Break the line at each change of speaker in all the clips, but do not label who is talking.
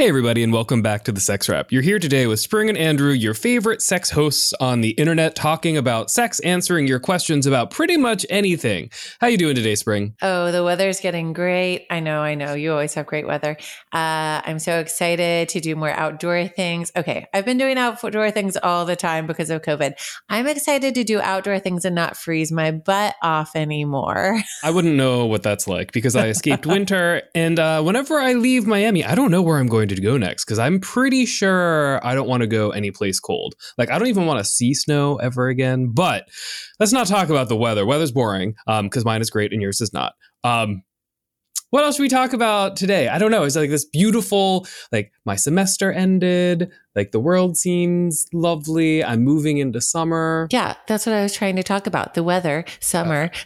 Hey, everybody, and welcome back to the Sex Wrap. You're here today with Spring and Andrew, your favorite sex hosts on the internet, talking about sex, answering your questions about pretty much anything. How you doing today, Spring?
Oh, the weather's getting great. I know, I know. You always have great weather. Uh, I'm so excited to do more outdoor things. Okay, I've been doing outdoor things all the time because of COVID. I'm excited to do outdoor things and not freeze my butt off anymore.
I wouldn't know what that's like because I escaped winter, and uh, whenever I leave Miami, I don't know where I'm going to go next because I'm pretty sure I don't want to go anyplace cold. Like I don't even want to see snow ever again. But let's not talk about the weather. Weather's boring because um, mine is great and yours is not. Um, what else should we talk about today? I don't know. It's like this beautiful, like my semester ended, like the world seems lovely. I'm moving into summer.
Yeah, that's what I was trying to talk about. The weather, summer.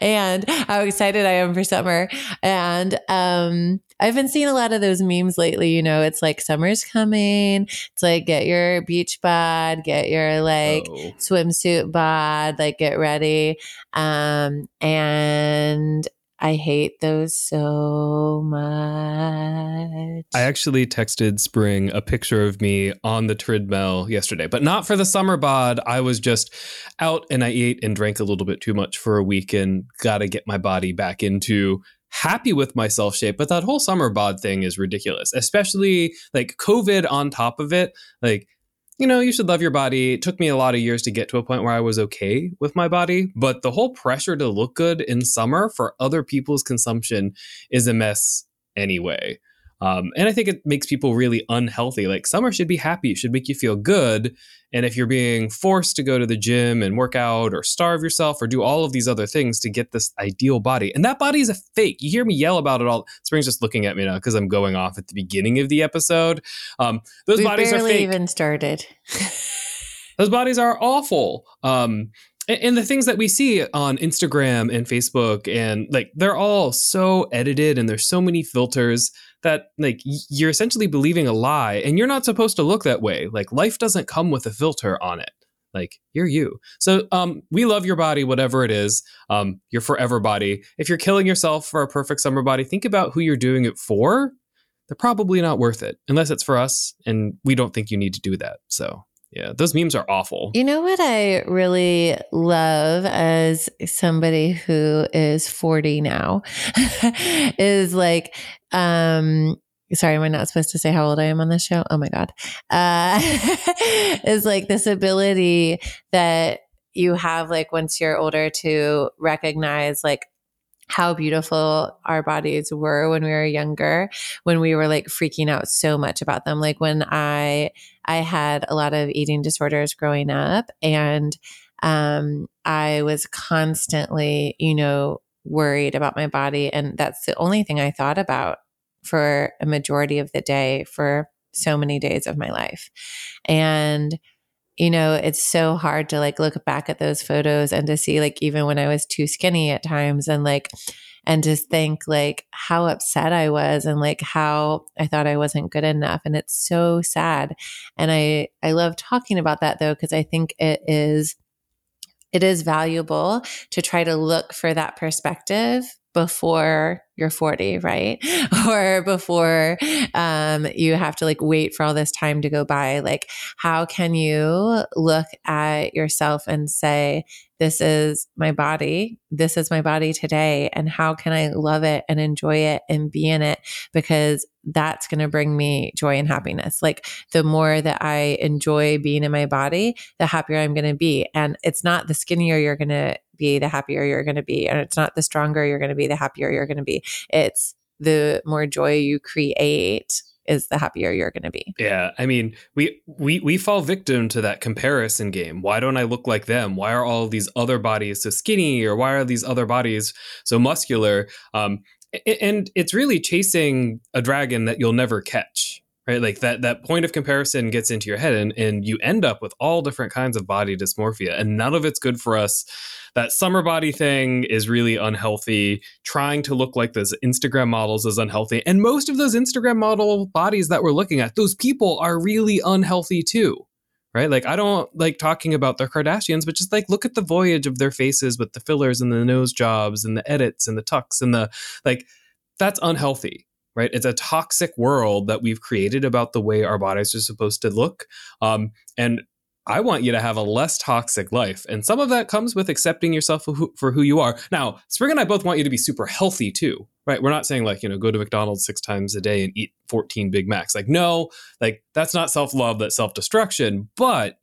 And how excited I am for summer. And um, I've been seeing a lot of those memes lately. You know, it's like summer's coming. It's like get your beach bod, get your like oh. swimsuit bod, like get ready. Um, and I hate those so much.
I actually texted Spring a picture of me on the treadmill yesterday, but not for the summer bod. I was just out and I ate and drank a little bit too much for a week and got to get my body back into happy with my self shape. But that whole summer bod thing is ridiculous, especially like COVID on top of it. Like, you know, you should love your body. It took me a lot of years to get to a point where I was okay with my body, but the whole pressure to look good in summer for other people's consumption is a mess anyway. Um, and I think it makes people really unhealthy. Like summer should be happy, it should make you feel good. And if you're being forced to go to the gym and work out or starve yourself or do all of these other things to get this ideal body, and that body is a fake. You hear me yell about it all. Spring's just looking at me now because I'm going off at the beginning of the episode. Um, those
we
bodies
barely
are fake.
even started.
those bodies are awful. Um, and the things that we see on Instagram and Facebook and like they're all so edited and there's so many filters that like you're essentially believing a lie and you're not supposed to look that way. Like life doesn't come with a filter on it. Like you're you. So um we love your body whatever it is. Um your forever body. If you're killing yourself for a perfect summer body, think about who you're doing it for. They're probably not worth it unless it's for us and we don't think you need to do that. So yeah, those memes are awful.
You know what I really love as somebody who is 40 now is like um sorry, am I not supposed to say how old I am on this show? Oh my god. Uh is like this ability that you have like once you're older to recognize like how beautiful our bodies were when we were younger, when we were like freaking out so much about them. Like when I I had a lot of eating disorders growing up and um I was constantly, you know, worried about my body and that's the only thing I thought about for a majority of the day for so many days of my life. And you know, it's so hard to like look back at those photos and to see like even when I was too skinny at times and like and just think like how upset I was and like how I thought I wasn't good enough and it's so sad. And I I love talking about that though because I think it is it is valuable to try to look for that perspective before you're 40, right? or before um, you have to like wait for all this time to go by. Like, how can you look at yourself and say, this is my body. This is my body today. And how can I love it and enjoy it and be in it? Because that's going to bring me joy and happiness. Like the more that I enjoy being in my body, the happier I'm going to be. And it's not the skinnier you're going to be, the happier you're going to be. And it's not the stronger you're going to be, the happier you're going to be. It's the more joy you create is the happier you're going to be.
Yeah, I mean, we we we fall victim to that comparison game. Why don't I look like them? Why are all these other bodies so skinny or why are these other bodies so muscular? Um and it's really chasing a dragon that you'll never catch right? Like that that point of comparison gets into your head and, and you end up with all different kinds of body dysmorphia. And none of it's good for us. That summer body thing is really unhealthy. Trying to look like those instagram models is unhealthy. And most of those instagram model bodies that we're looking at those people are really unhealthy too right? Like i don't like talking about the kardashians but just like look at the voyage of their faces with the fillers and the nose jobs and the edits and the tucks and the like that's unhealthy right? It's a toxic world that we've created about the way our bodies are supposed to look. Um, and I want you to have a less toxic life. And some of that comes with accepting yourself for who, for who, you are. Now, Spring and I both want you to be super healthy too, right? We're not saying like, you know, go to McDonald's six times a day and eat 14 Big Macs. Like, no, like that's not self love, that's self destruction. But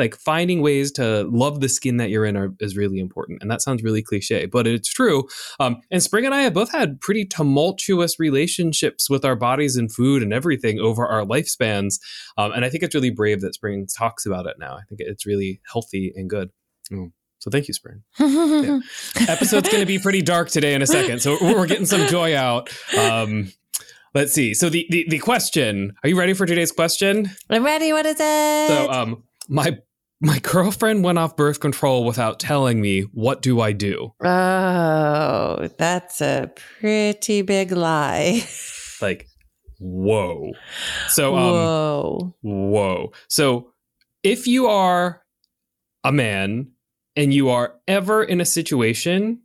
like finding ways to love the skin that you're in are, is really important. And that sounds really cliche, but it's true. Um, and Spring and I have both had pretty tumultuous relationships with our bodies and food and everything over our lifespans. Um, and I think it's really brave that Spring talks about it now. I think it's really healthy and good. Mm. So thank you, Spring. yeah. Episode's going to be pretty dark today in a second. So we're getting some joy out. Um, let's see. So the, the, the question, are you ready for today's question?
I'm ready. What is it?
So um, my my girlfriend went off birth control without telling me. What do I do?
Oh, that's a pretty big lie.
like, whoa. So, um,
whoa.
Whoa. So, if you are a man and you are ever in a situation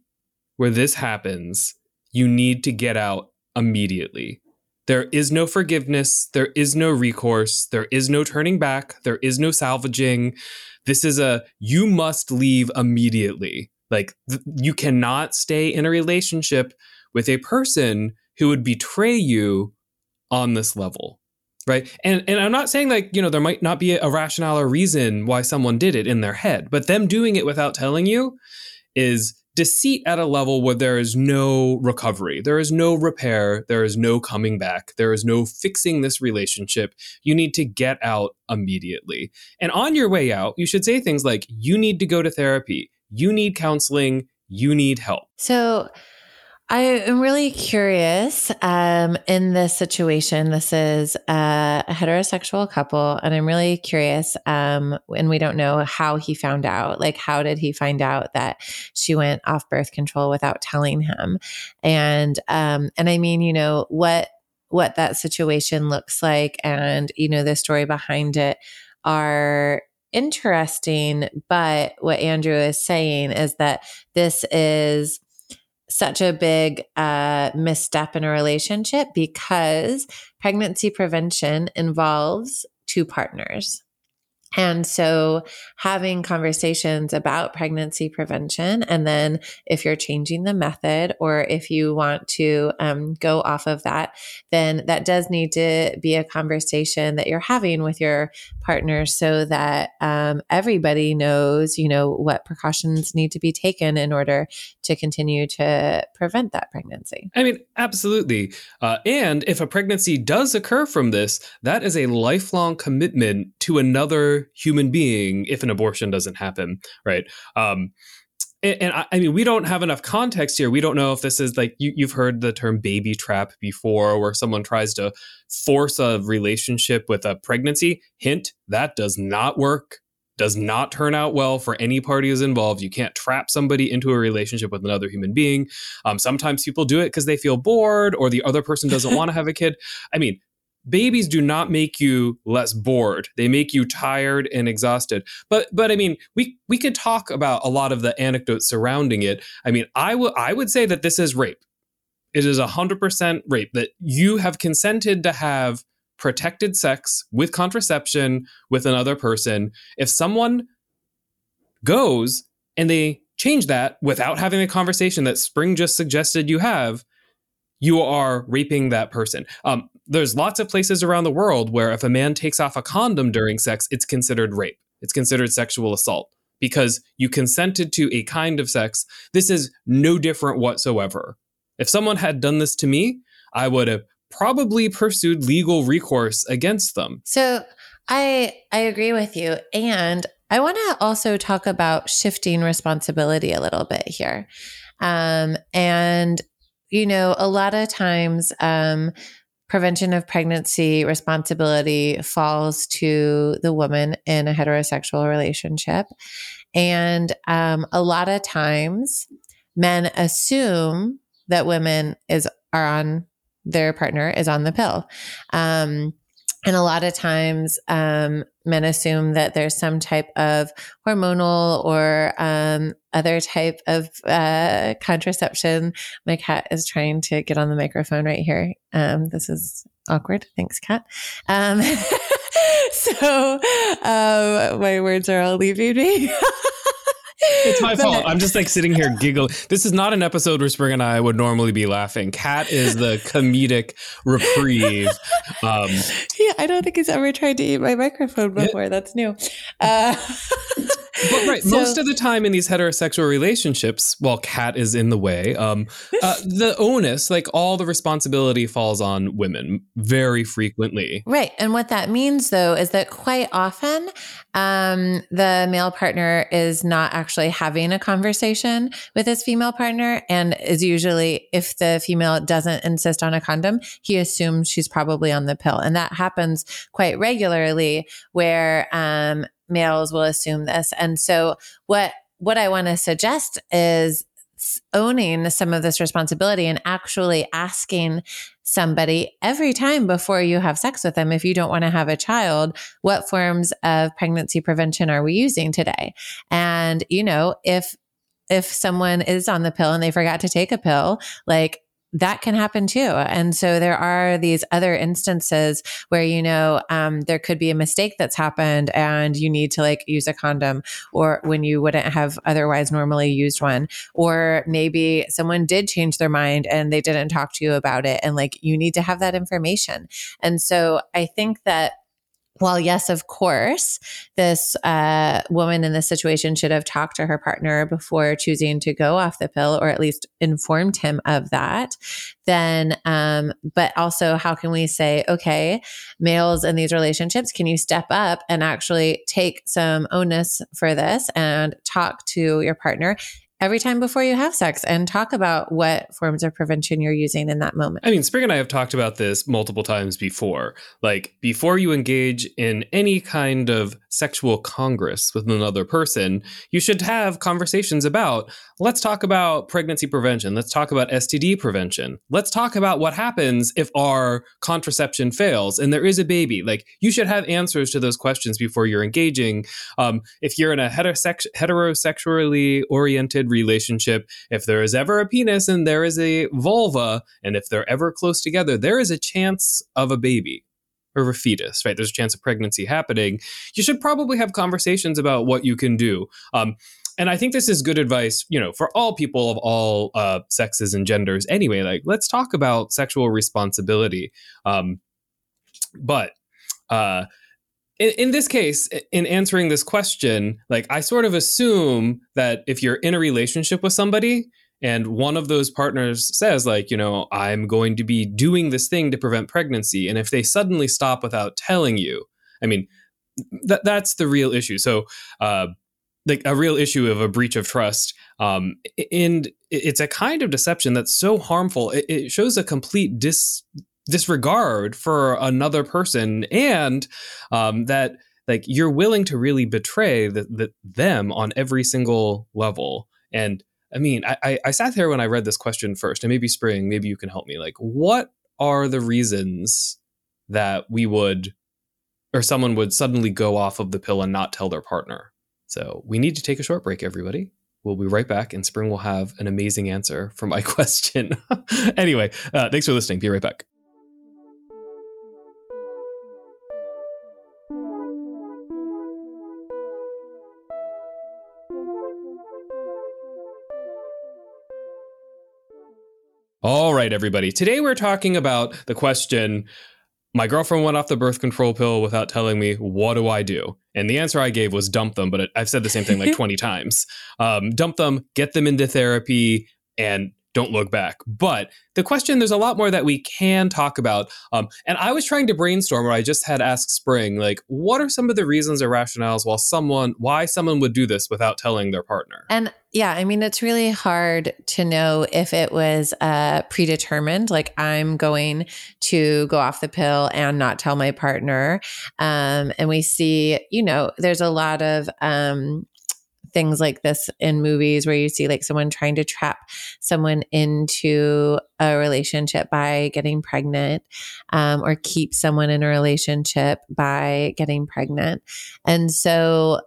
where this happens, you need to get out immediately. There is no forgiveness. There is no recourse. There is no turning back. There is no salvaging. This is a you must leave immediately. Like th- you cannot stay in a relationship with a person who would betray you on this level. Right. And and I'm not saying like, you know, there might not be a rationale or reason why someone did it in their head, but them doing it without telling you is deceit at a level where there is no recovery, there is no repair, there is no coming back, there is no fixing this relationship. You need to get out immediately. And on your way out, you should say things like, you need to go to therapy, you need counseling, you need help.
So, I am really curious um, in this situation. This is a heterosexual couple, and I'm really curious. Um, and we don't know how he found out. Like, how did he find out that she went off birth control without telling him? And um, and I mean, you know what what that situation looks like, and you know the story behind it are interesting. But what Andrew is saying is that this is such a big uh, misstep in a relationship because pregnancy prevention involves two partners. And so having conversations about pregnancy prevention, and then if you're changing the method or if you want to um, go off of that, then that does need to be a conversation that you're having with your partner so that um, everybody knows, you know, what precautions need to be taken in order to continue to prevent that pregnancy.
I mean, absolutely. Uh, and if a pregnancy does occur from this, that is a lifelong commitment to another human being if an abortion doesn't happen, right? Um, and, and I, I, mean, we don't have enough context here. We don't know if this is like you, you've heard the term baby trap before, where someone tries to force a relationship with a pregnancy. Hint: that does not work does not turn out well for any parties involved. You can't trap somebody into a relationship with another human being. Um, sometimes people do it because they feel bored or the other person doesn't want to have a kid. I mean, babies do not make you less bored. They make you tired and exhausted. But but i mean we we could talk about a lot of the anecdotes surrounding it. I mean i would i would say that this is rape. It is 100% rape that you have consented to have protected sex with contraception with another person. If someone goes and they change that without having a conversation that spring just suggested you have you are raping that person. Um, there's lots of places around the world where if a man takes off a condom during sex, it's considered rape. It's considered sexual assault because you consented to a kind of sex. This is no different whatsoever. If someone had done this to me, I would have probably pursued legal recourse against them.
So I I agree with you and I want to also talk about shifting responsibility a little bit here. Um, and you know, a lot of times um, prevention of pregnancy responsibility falls to the woman in a heterosexual relationship. And um, a lot of times men assume that women is are on their partner is on the pill. Um, and a lot of times, um, men assume that there's some type of hormonal or um, other type of uh, contraception. My cat is trying to get on the microphone right here. Um, this is awkward. Thanks, cat. Um, so um, my words are all leaving me.
It's my fault. I'm just like sitting here giggling. This is not an episode where Spring and I would normally be laughing. Cat is the comedic reprieve. Um,
yeah, I don't think he's ever tried to eat my microphone before. Yeah. That's new. Uh,
but right, so, most of the time in these heterosexual relationships, while Cat is in the way, um, uh, the onus, like all the responsibility, falls on women very frequently.
Right, and what that means though is that quite often um, the male partner is not actually having a conversation with his female partner, and is usually if the female doesn't insist on a condom, he assumes she's probably on the pill, and that happens quite regularly where um, males will assume this. And so what what I want to suggest is owning some of this responsibility and actually asking somebody every time before you have sex with them if you don't want to have a child what forms of pregnancy prevention are we using today and you know if if someone is on the pill and they forgot to take a pill like that can happen too. And so there are these other instances where, you know, um, there could be a mistake that's happened and you need to like use a condom or when you wouldn't have otherwise normally used one. Or maybe someone did change their mind and they didn't talk to you about it. And like you need to have that information. And so I think that while yes, of course, this uh, woman in this situation should have talked to her partner before choosing to go off the pill, or at least informed him of that. Then, um, but also, how can we say, okay, males in these relationships, can you step up and actually take some onus for this and talk to your partner every time before you have sex and talk about what forms of prevention you're using in that moment.
I mean, Spring and I have talked about this multiple times before. Like, before you engage in any kind of sexual congress with another person, you should have conversations about let's talk about pregnancy prevention. Let's talk about STD prevention. Let's talk about what happens if our contraception fails and there is a baby. Like, you should have answers to those questions before you're engaging. Um, if you're in a heterosex- heterosexually oriented relationship, if there is ever a penis and there is a vulva, and if they're ever close together, there is a chance of a baby or a fetus, right? There's a chance of pregnancy happening. You should probably have conversations about what you can do. Um, and I think this is good advice, you know, for all people of all uh, sexes and genders. Anyway, like let's talk about sexual responsibility. Um, but uh, in, in this case, in answering this question, like I sort of assume that if you're in a relationship with somebody and one of those partners says, like, you know, I'm going to be doing this thing to prevent pregnancy, and if they suddenly stop without telling you, I mean, that that's the real issue. So, uh, like a real issue of a breach of trust. Um, and it's a kind of deception that's so harmful. It, it shows a complete dis disregard for another person and um, that like you're willing to really betray the, the, them on every single level and i mean I, I sat there when i read this question first and maybe spring maybe you can help me like what are the reasons that we would or someone would suddenly go off of the pill and not tell their partner so we need to take a short break everybody We'll be right back, and Spring will have an amazing answer for my question. anyway, uh, thanks for listening. Be right back. All right, everybody. Today we're talking about the question my girlfriend went off the birth control pill without telling me, what do I do? And the answer I gave was dump them, but I've said the same thing like 20 times. Um, dump them, get them into therapy, and don't look back. But the question, there's a lot more that we can talk about. Um, and I was trying to brainstorm where I just had asked Spring, like, what are some of the reasons or rationales while someone, why someone would do this without telling their partner?
And yeah, I mean, it's really hard to know if it was uh, predetermined, like I'm going to go off the pill and not tell my partner. Um, and we see, you know, there's a lot of um, things like this in movies where you see like someone trying to trap someone into a relationship by getting pregnant um, or keep someone in a relationship by getting pregnant. And so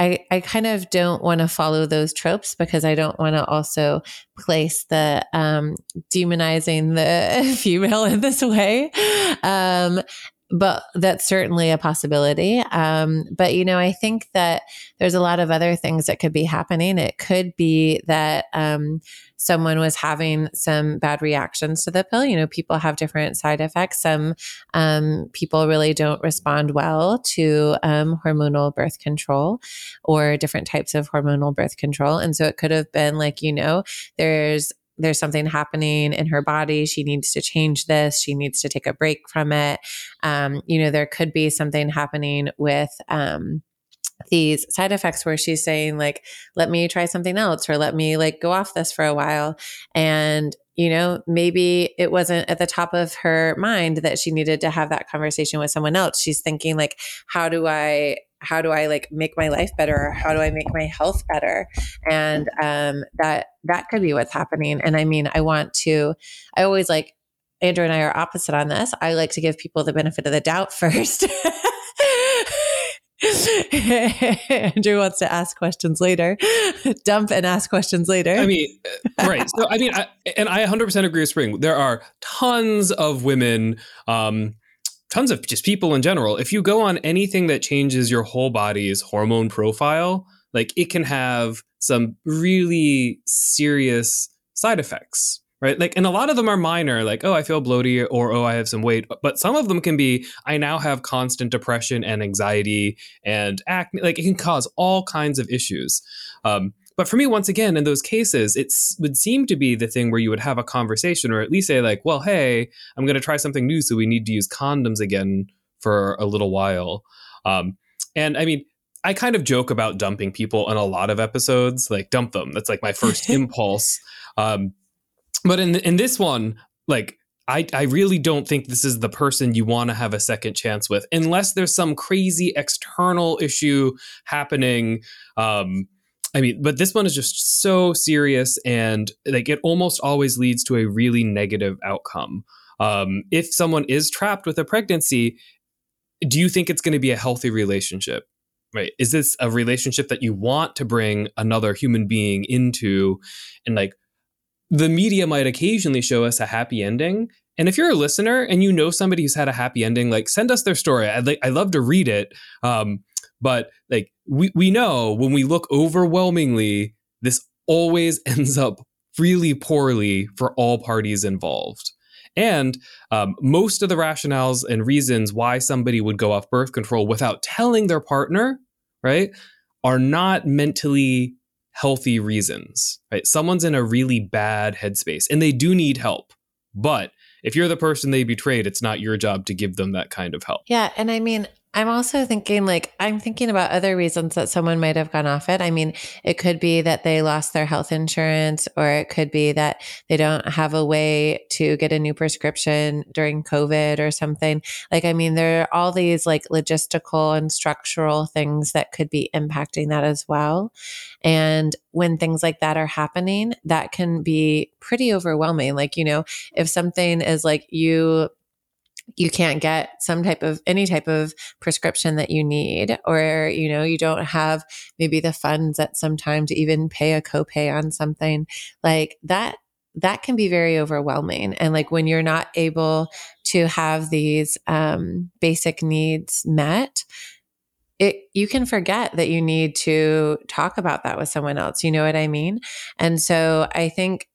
I, I kind of don't want to follow those tropes because I don't want to also place the um, demonizing the female in this way. Um, but that's certainly a possibility. Um, but you know, I think that there's a lot of other things that could be happening. It could be that um, someone was having some bad reactions to the pill. You know, people have different side effects. Some um, people really don't respond well to um, hormonal birth control or different types of hormonal birth control, and so it could have been like, you know, there's there's something happening in her body. She needs to change this. She needs to take a break from it. Um, you know, there could be something happening with, um, these side effects where she's saying like let me try something else or let me like go off this for a while and you know maybe it wasn't at the top of her mind that she needed to have that conversation with someone else she's thinking like how do i how do I like make my life better? How do I make my health better? And um, that that could be what's happening. And I mean, I want to. I always like Andrew and I are opposite on this. I like to give people the benefit of the doubt first. Andrew wants to ask questions later, dump and ask questions later.
I mean, uh, right. So, I mean, I, and I 100% agree with Spring. There are tons of women um, tons of just people in general. If you go on anything that changes your whole body's hormone profile, like it can have some really serious side effects, right? Like, and a lot of them are minor, like, oh, I feel bloated or oh, I have some weight. But some of them can be, I now have constant depression and anxiety and acne. Like, it can cause all kinds of issues. Um, but for me, once again, in those cases, it would seem to be the thing where you would have a conversation or at least say, like, well, hey, I'm going to try something new. So we need to use condoms again for a little while. Um, and I mean, I kind of joke about dumping people in a lot of episodes, like dump them. That's like my first impulse. Um, but in in this one, like I, I really don't think this is the person you want to have a second chance with, unless there's some crazy external issue happening. Um, I mean, but this one is just so serious and like it almost always leads to a really negative outcome. Um, if someone is trapped with a pregnancy, do you think it's going to be a healthy relationship? Right? Is this a relationship that you want to bring another human being into? And like the media might occasionally show us a happy ending. And if you're a listener and you know somebody who's had a happy ending, like send us their story. I'd like, I love to read it. Um, but like we, we know when we look overwhelmingly, this always ends up really poorly for all parties involved. And um, most of the rationales and reasons why somebody would go off birth control without telling their partner, right, are not mentally healthy reasons, right? Someone's in a really bad headspace and they do need help. But if you're the person they betrayed, it's not your job to give them that kind of help.
Yeah. And I mean, I'm also thinking like I'm thinking about other reasons that someone might have gone off it. I mean, it could be that they lost their health insurance or it could be that they don't have a way to get a new prescription during COVID or something. Like I mean, there are all these like logistical and structural things that could be impacting that as well. And when things like that are happening, that can be pretty overwhelming. Like, you know, if something is like you you can't get some type of any type of prescription that you need or you know you don't have maybe the funds at some time to even pay a copay on something like that that can be very overwhelming. And like when you're not able to have these um, basic needs met it you can forget that you need to talk about that with someone else. You know what i mean? And so i think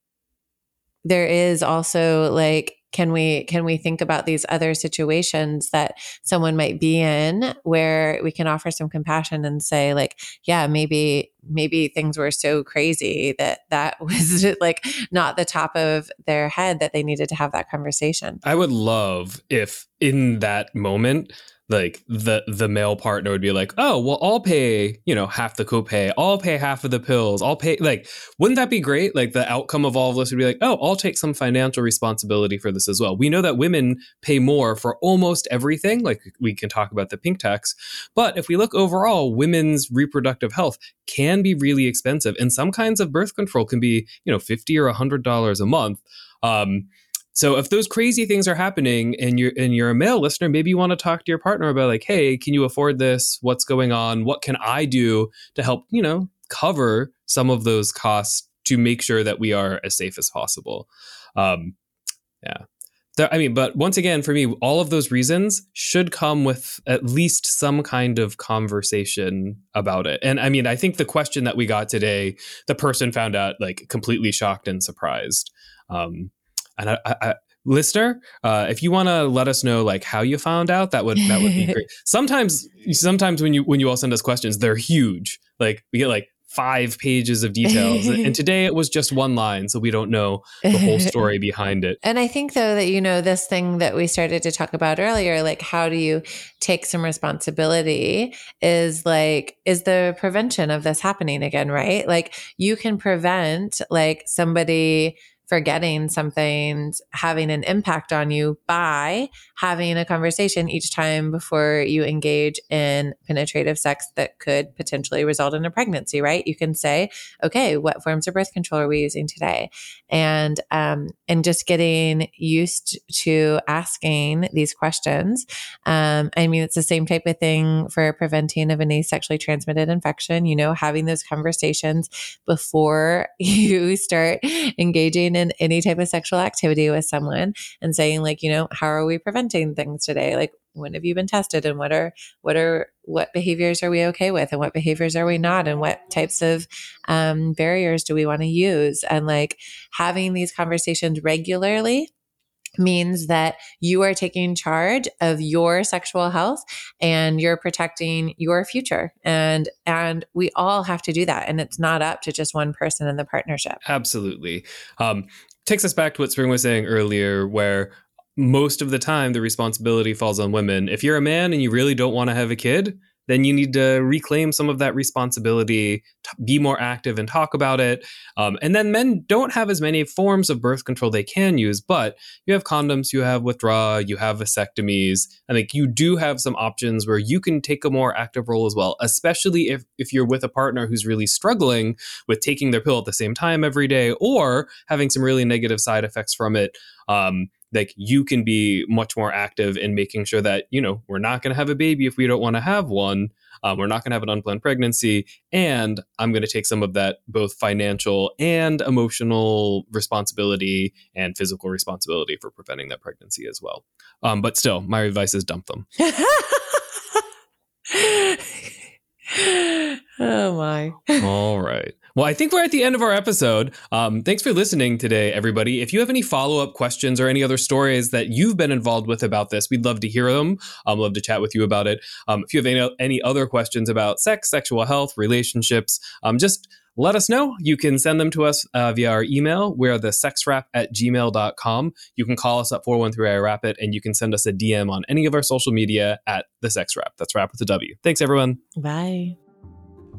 there is also like can we can we think about these other situations that someone might be in where we can offer some compassion and say like yeah maybe maybe things were so crazy that that was like not the top of their head that they needed to have that conversation.
I would love if in that moment like the the male partner would be like, "Oh, well, I'll pay, you know, half the copay. I'll pay half of the pills. I'll pay." Like, wouldn't that be great? Like, the outcome of all of this would be like, "Oh, I'll take some financial responsibility for this as well." We know that women pay more for almost everything. Like, we can talk about the pink tax, but if we look overall, women's reproductive health can be really expensive, and some kinds of birth control can be, you know, fifty or hundred dollars a month. Um, so if those crazy things are happening and you're and you're a male listener, maybe you want to talk to your partner about like, hey, can you afford this? What's going on? What can I do to help, you know, cover some of those costs to make sure that we are as safe as possible? Um, yeah. I mean, but once again, for me, all of those reasons should come with at least some kind of conversation about it. And I mean, I think the question that we got today, the person found out like completely shocked and surprised. Um, and I, I, I listener, uh, if you want to let us know like how you found out, that would that would be great. sometimes, sometimes when you when you all send us questions, they're huge. Like we get like five pages of details. and today it was just one line, so we don't know the whole story behind it.
And I think though that you know this thing that we started to talk about earlier, like how do you take some responsibility is like is the prevention of this happening again, right? Like you can prevent like somebody forgetting something having an impact on you by having a conversation each time before you engage in penetrative sex that could potentially result in a pregnancy, right? You can say, okay, what forms of birth control are we using today? And, um, and just getting used to asking these questions. Um, I mean, it's the same type of thing for preventing of any sexually transmitted infection, you know, having those conversations before you start engaging in any type of sexual activity with someone and saying like, you know, how are we preventing things today? Like when have you been tested? And what are what are what behaviors are we okay with? And what behaviors are we not? And what types of um, barriers do we want to use? And like having these conversations regularly means that you are taking charge of your sexual health and you're protecting your future. And and we all have to do that. And it's not up to just one person in the partnership.
Absolutely. Um, takes us back to what spring was saying earlier where most of the time the responsibility falls on women. If you're a man and you really don't want to have a kid then you need to reclaim some of that responsibility, be more active and talk about it. Um, and then men don't have as many forms of birth control they can use, but you have condoms, you have withdrawal, you have vasectomies. I think you do have some options where you can take a more active role as well, especially if, if you're with a partner who's really struggling with taking their pill at the same time every day or having some really negative side effects from it. Um, like you can be much more active in making sure that you know we're not going to have a baby if we don't want to have one. Um, we're not going to have an unplanned pregnancy. And i'm going to take some of that both financial and emotional responsibility and physical responsibility for preventing that pregnancy as well. Um, but still my advice is dump them
oh my
all right well, I think we're at the end of our episode. Um, thanks for listening today, everybody. If you have any follow up questions or any other stories that you've been involved with about this, we'd love to hear them. Um, love to chat with you about it. Um, if you have any, any other questions about sex, sexual health, relationships, um, just let us know. You can send them to us uh, via our email. We're the sexwrap at gmail.com. You can call us at 413 I Wrap It, and you can send us a DM on any of our social media at the sex wrap. That's wrap with a W. Thanks, everyone.
Bye